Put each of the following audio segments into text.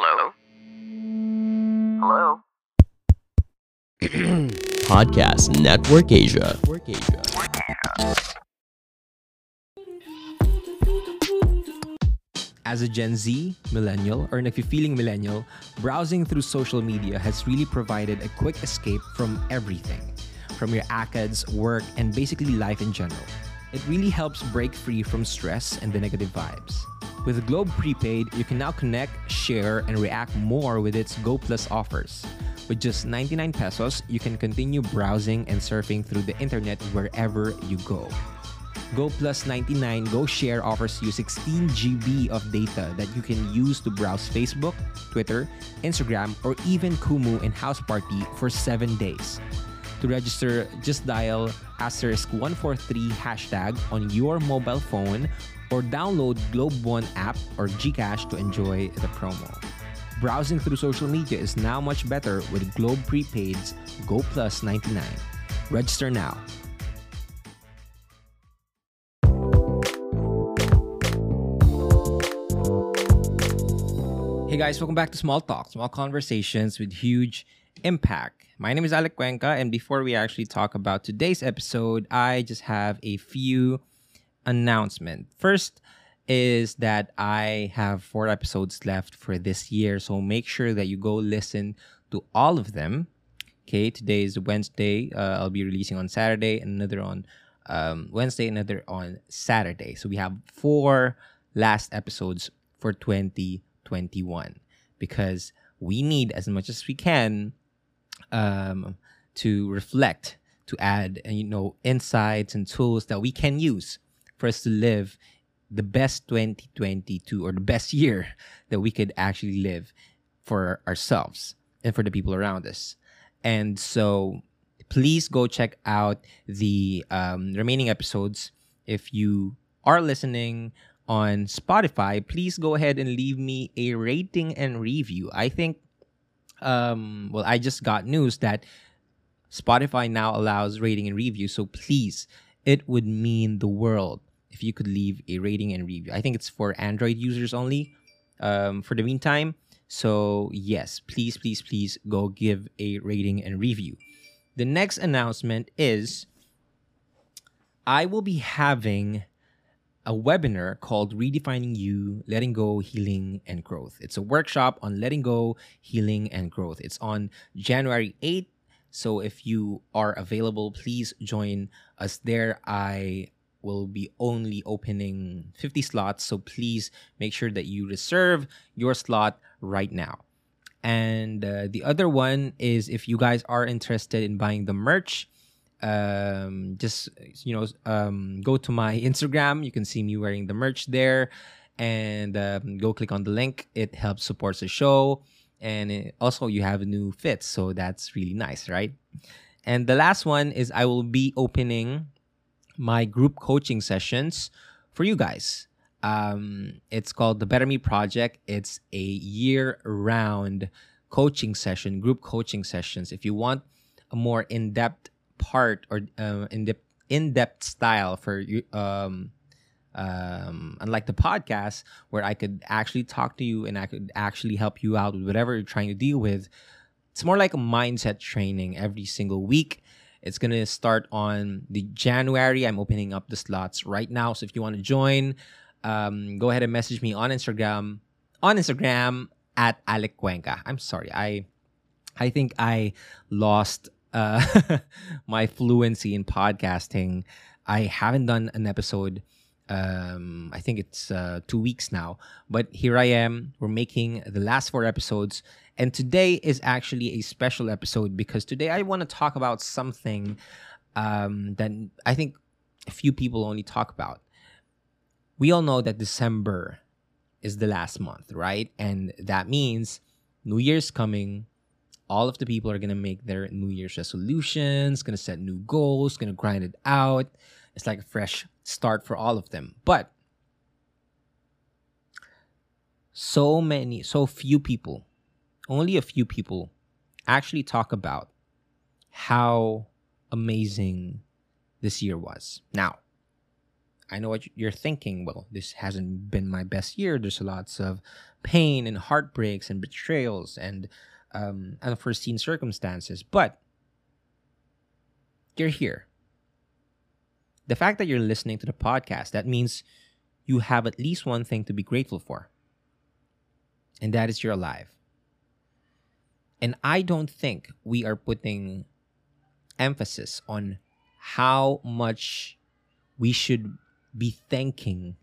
Hello? Hello? Podcast Network Asia. As a Gen Z, millennial, or if you're feeling millennial, browsing through social media has really provided a quick escape from everything, from your ACADS, work, and basically life in general. It really helps break free from stress and the negative vibes. With Globe Prepaid, you can now connect, share, and react more with its Go Plus offers. With just 99 pesos, you can continue browsing and surfing through the internet wherever you go. Go Plus 99 Go Share offers you 16 GB of data that you can use to browse Facebook, Twitter, Instagram, or even Kumu and House Party for 7 days. To register, just dial asterisk 143 hashtag on your mobile phone or download Globe One app or Gcash to enjoy the promo. Browsing through social media is now much better with Globe Prepaid's Go Plus 99. Register now. Hey guys, welcome back to Small Talk, small conversations with huge impact. My name is Alec Cuenca, and before we actually talk about today's episode, I just have a few announcements. First is that I have four episodes left for this year, so make sure that you go listen to all of them. Okay, today is Wednesday. Uh, I'll be releasing on Saturday, another on um, Wednesday, another on Saturday. So we have four last episodes for 2021 because we need as much as we can um, to reflect, to add, you know, insights and tools that we can use for us to live the best 2022 or the best year that we could actually live for ourselves and for the people around us. And so please go check out the um, remaining episodes. If you are listening on Spotify, please go ahead and leave me a rating and review. I think, um, well, I just got news that Spotify now allows rating and review. So please, it would mean the world if you could leave a rating and review. I think it's for Android users only um, for the meantime. So, yes, please, please, please go give a rating and review. The next announcement is I will be having a webinar called Redefining You, Letting Go, Healing, and Growth. It's a workshop on letting go, healing, and growth. It's on January 8th. So if you are available, please join us there. I will be only opening 50 slots. So please make sure that you reserve your slot right now. And uh, the other one is if you guys are interested in buying the merch, um, just you know, um, go to my Instagram. You can see me wearing the merch there, and um, go click on the link. It helps supports the show, and it, also you have new fits, so that's really nice, right? And the last one is I will be opening my group coaching sessions for you guys. Um, it's called the Better Me Project. It's a year-round coaching session, group coaching sessions. If you want a more in-depth part or uh, in-depth in-depth style for you, um, um, unlike the podcast where I could actually talk to you and I could actually help you out with whatever you're trying to deal with. It's more like a mindset training every single week. It's gonna start on the January. I'm opening up the slots right now. So if you want to join, um, go ahead and message me on Instagram. On Instagram at Alec Cuenca. I'm sorry. I I think I lost uh, my fluency in podcasting. I haven't done an episode. Um, I think it's uh, two weeks now, but here I am. We're making the last four episodes, and today is actually a special episode because today I want to talk about something um, that I think a few people only talk about. We all know that December is the last month, right? And that means New Year's coming. All of the people are gonna make their New Year's resolutions, gonna set new goals, gonna grind it out. It's like a fresh start for all of them. But so many, so few people, only a few people actually talk about how amazing this year was. Now, I know what you're thinking. Well, this hasn't been my best year. There's lots of pain and heartbreaks and betrayals and um, unforeseen circumstances. But you're here. The fact that you're listening to the podcast, that means you have at least one thing to be grateful for. And that is you're alive. And I don't think we are putting emphasis on how much we should be thanking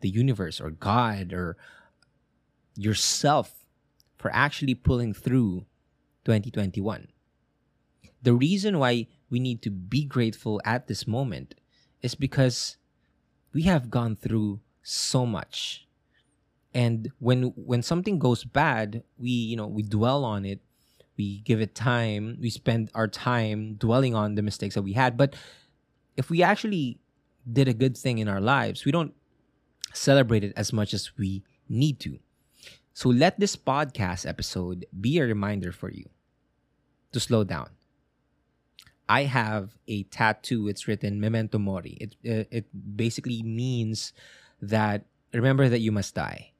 the universe or God or yourself for actually pulling through 2021. The reason why we need to be grateful at this moment is because we have gone through so much. And when when something goes bad, we you know, we dwell on it. We give it time. We spend our time dwelling on the mistakes that we had, but if we actually did a good thing in our lives, we don't celebrate it as much as we need to. So let this podcast episode be a reminder for you to slow down. I have a tattoo. It's written "Memento Mori." It it basically means that remember that you must die.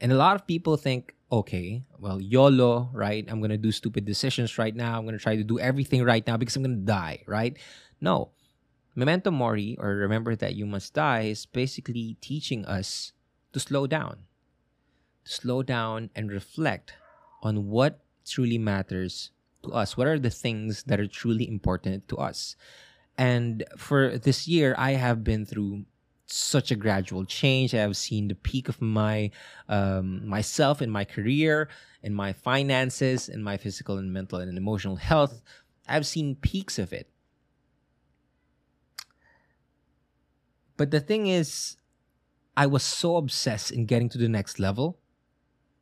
And a lot of people think, okay, well, YOLO, right? I'm gonna do stupid decisions right now. I'm gonna try to do everything right now because I'm gonna die, right? No, Memento Mori, or remember that you must die, is basically teaching us to slow down. To slow down and reflect on what truly matters to us. What are the things that are truly important to us? And for this year, I have been through such a gradual change. I have seen the peak of my um, myself in my career, in my finances, in my physical and mental and emotional health. I've seen peaks of it. But the thing is, I was so obsessed in getting to the next level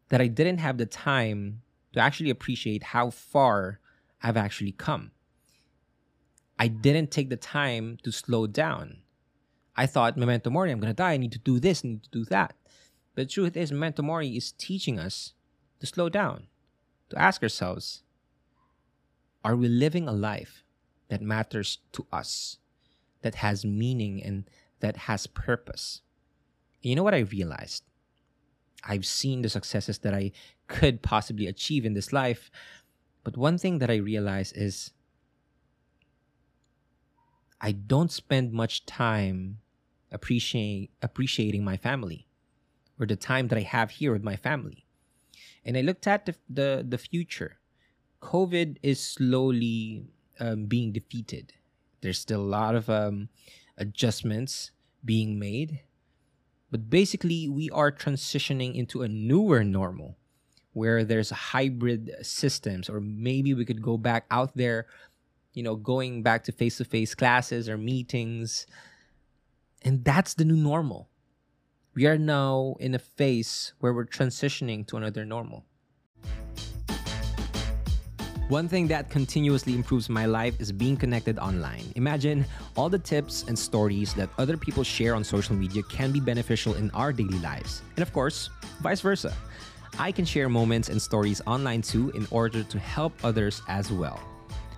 that I didn't have the time to actually appreciate how far I've actually come. I didn't take the time to slow down. I thought, memento mori, I'm going to die. I need to do this, I need to do that. But the truth is, memento mori is teaching us to slow down, to ask ourselves, are we living a life that matters to us, that has meaning and that has purpose. you know what I realized? I've seen the successes that I could possibly achieve in this life, but one thing that I realize is I don't spend much time appreciating appreciating my family or the time that I have here with my family. And I looked at the the, the future. COVID is slowly um, being defeated. There's still a lot of um, adjustments being made. But basically, we are transitioning into a newer normal where there's hybrid systems, or maybe we could go back out there, you know, going back to face to face classes or meetings. And that's the new normal. We are now in a phase where we're transitioning to another normal. One thing that continuously improves my life is being connected online. Imagine all the tips and stories that other people share on social media can be beneficial in our daily lives. And of course, vice versa. I can share moments and stories online too in order to help others as well.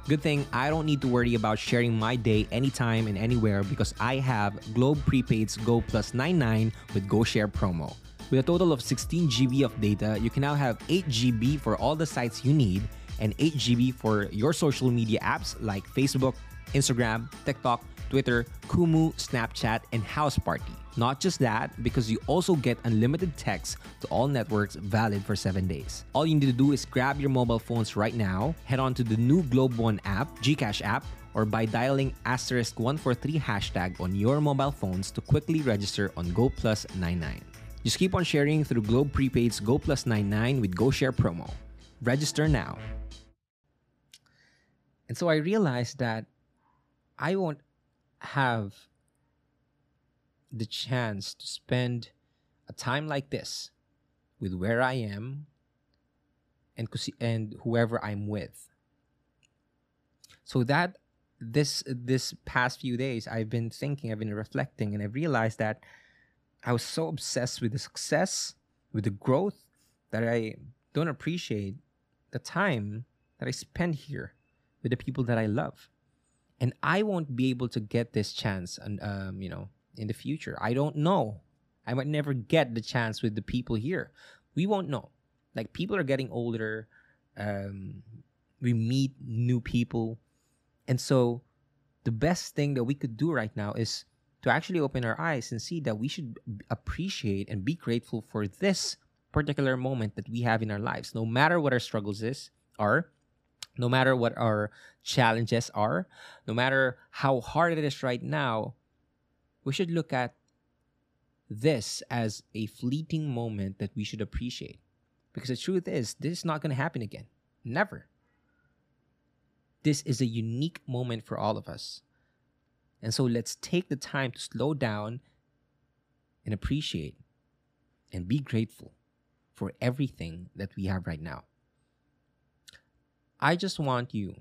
Good thing I don't need to worry about sharing my day anytime and anywhere because I have Globe Prepaid's Go Plus 99 with GoShare promo. With a total of 16 GB of data, you can now have 8 GB for all the sites you need and 8 GB for your social media apps like Facebook, Instagram, TikTok, Twitter, Kumu, Snapchat, and House Party. Not just that, because you also get unlimited text to all networks valid for 7 days. All you need to do is grab your mobile phones right now, head on to the new Globe One app, Gcash app, or by dialing asterisk 143 hashtag on your mobile phones to quickly register on Go Plus 99. Just keep on sharing through Globe Prepaid's Go Plus 99 with GoShare promo. Register now. And so I realized that I won't have the chance to spend a time like this with where I am and and whoever I'm with. So that this this past few days I've been thinking, I've been reflecting and I've realized that I was so obsessed with the success, with the growth that I don't appreciate the time that I spend here with the people that I love. and I won't be able to get this chance and um, you know, in the future. I don't know. I might never get the chance with the people here. We won't know. Like people are getting older. Um, we meet new people. And so the best thing that we could do right now is to actually open our eyes and see that we should appreciate and be grateful for this particular moment that we have in our lives no matter what our struggles is are no matter what our challenges are no matter how hard it is right now we should look at this as a fleeting moment that we should appreciate. Because the truth is this is not going to happen again. Never. This is a unique moment for all of us. And so let's take the time to slow down and appreciate and be grateful for everything that we have right now. I just want you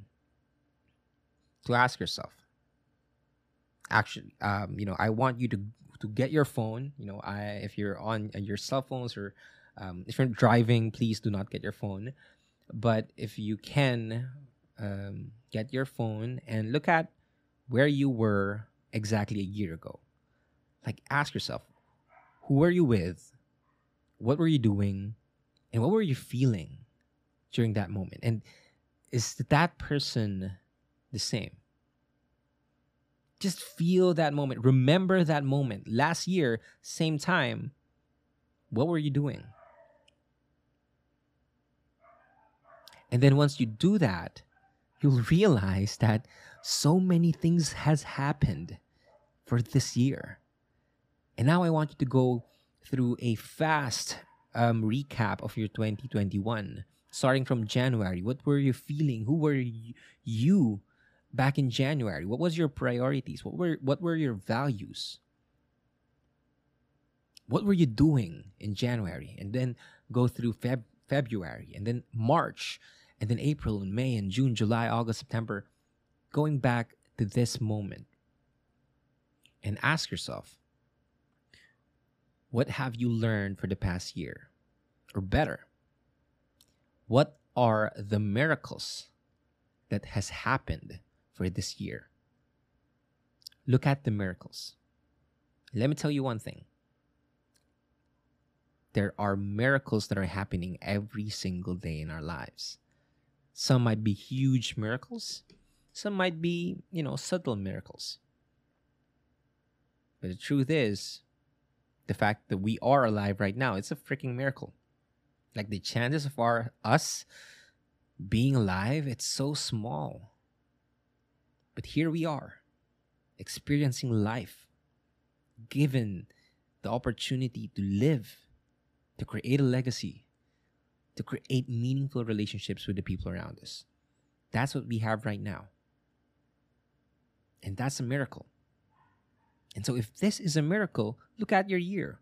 to ask yourself. Actually, um, you know, I want you to to get your phone. You know, I if you're on your cell phones or um, if you're driving, please do not get your phone. But if you can, um, get your phone and look at where you were exactly a year ago. Like, ask yourself, who were you with? What were you doing? And what were you feeling during that moment? And is that person the same? Just feel that moment. Remember that moment. Last year, same time, what were you doing? And then once you do that, you'll realize that so many things has happened for this year. And now I want you to go through a fast um, recap of your 2021, starting from January. What were you feeling? Who were you back in January? What was your priorities? What were what were your values? What were you doing in January? And then go through Feb- February and then March and then April and May and June, July, August, September, going back to this moment and ask yourself, what have you learned for the past year? Or better, what are the miracles that has happened for this year? Look at the miracles. Let me tell you one thing. There are miracles that are happening every single day in our lives. Some might be huge miracles, some might be, you know, subtle miracles. But the truth is, the fact that we are alive right now, it's a freaking miracle. Like the chances of our us being alive, it's so small. But here we are, experiencing life, given the opportunity to live, to create a legacy, to create meaningful relationships with the people around us. That's what we have right now. And that's a miracle. And so, if this is a miracle, look at your year.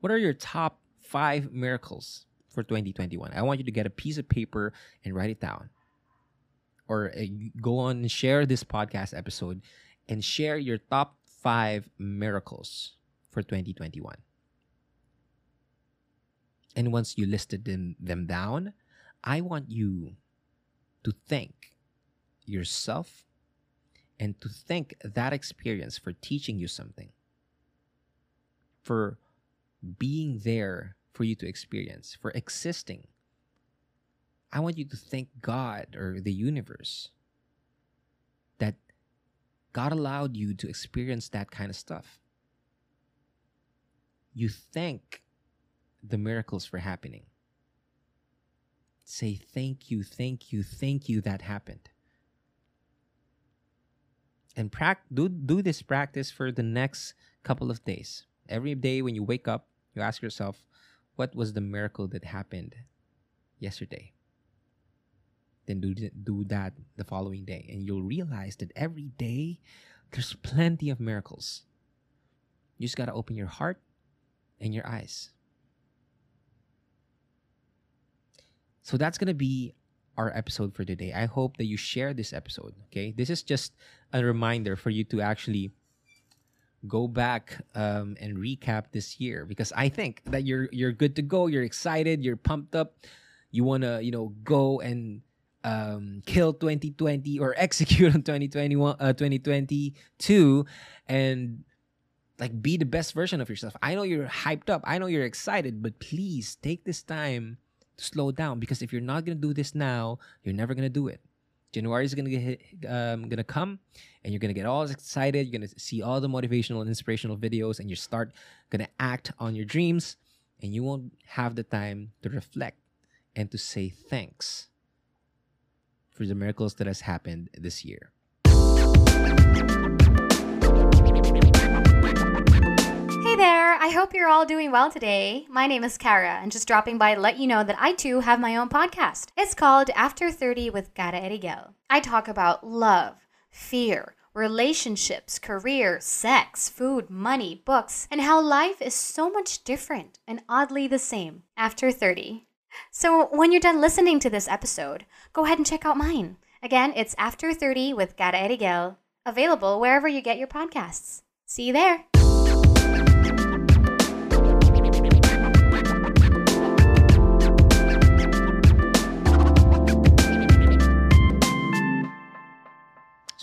What are your top five miracles for 2021? I want you to get a piece of paper and write it down. Or uh, go on and share this podcast episode and share your top five miracles for 2021. And once you listed them, them down, I want you to thank yourself and to thank that experience for teaching you something, for being there for you to experience, for existing. I want you to thank God or the universe that God allowed you to experience that kind of stuff. You thank the miracles for happening. Say thank you, thank you, thank you that happened. And pra- do, do this practice for the next couple of days. Every day when you wake up, you ask yourself, what was the miracle that happened yesterday? Then do, do that the following day. And you'll realize that every day there's plenty of miracles. You just got to open your heart and your eyes. So that's going to be our episode for today. I hope that you share this episode. Okay. This is just a reminder for you to actually go back um, and recap this year because I think that you're you're good to go. You're excited. You're pumped up. You want to you know go and um, kill 2020 or execute on 2021 uh, 2022 and like be the best version of yourself i know you're hyped up i know you're excited but please take this time to slow down because if you're not gonna do this now you're never gonna do it january is gonna get um, gonna come and you're gonna get all excited you're gonna see all the motivational and inspirational videos and you start gonna act on your dreams and you won't have the time to reflect and to say thanks for the miracles that has happened this year. I hope you're all doing well today. My name is Kara, and just dropping by to let you know that I too have my own podcast. It's called After 30 with Kara Erigel. I talk about love, fear, relationships, career, sex, food, money, books, and how life is so much different and oddly the same after 30. So when you're done listening to this episode, go ahead and check out mine. Again, it's After 30 with Kara Erigel, available wherever you get your podcasts. See you there.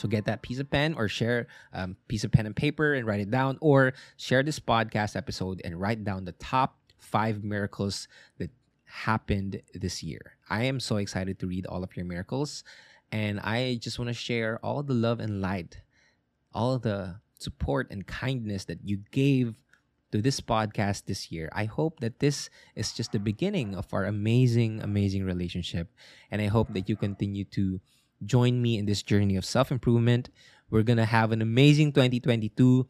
So get that piece of pen or share a um, piece of pen and paper and write it down, or share this podcast episode and write down the top five miracles that happened this year. I am so excited to read all of your miracles, and I just want to share all the love and light, all the support and kindness that you gave to this podcast this year. I hope that this is just the beginning of our amazing, amazing relationship. And I hope that you continue to join me in this journey of self improvement. We're going to have an amazing 2022.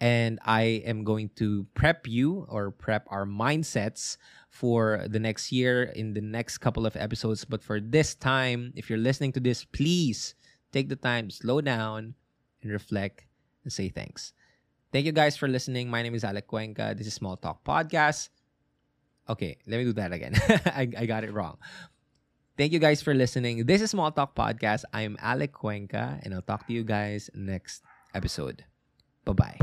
And I am going to prep you or prep our mindsets for the next year in the next couple of episodes. But for this time, if you're listening to this, please take the time, slow down, and reflect and say thanks. Thank you guys for listening. My name is Alec Cuenca. This is Small Talk Podcast. Okay, let me do that again. I, I got it wrong. Thank you guys for listening. This is Small Talk Podcast. I'm Alec Cuenca, and I'll talk to you guys next episode. Bye bye.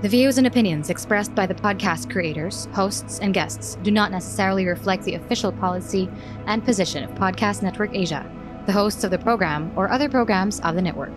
The views and opinions expressed by the podcast creators, hosts, and guests do not necessarily reflect the official policy and position of Podcast Network Asia, the hosts of the program, or other programs of the network.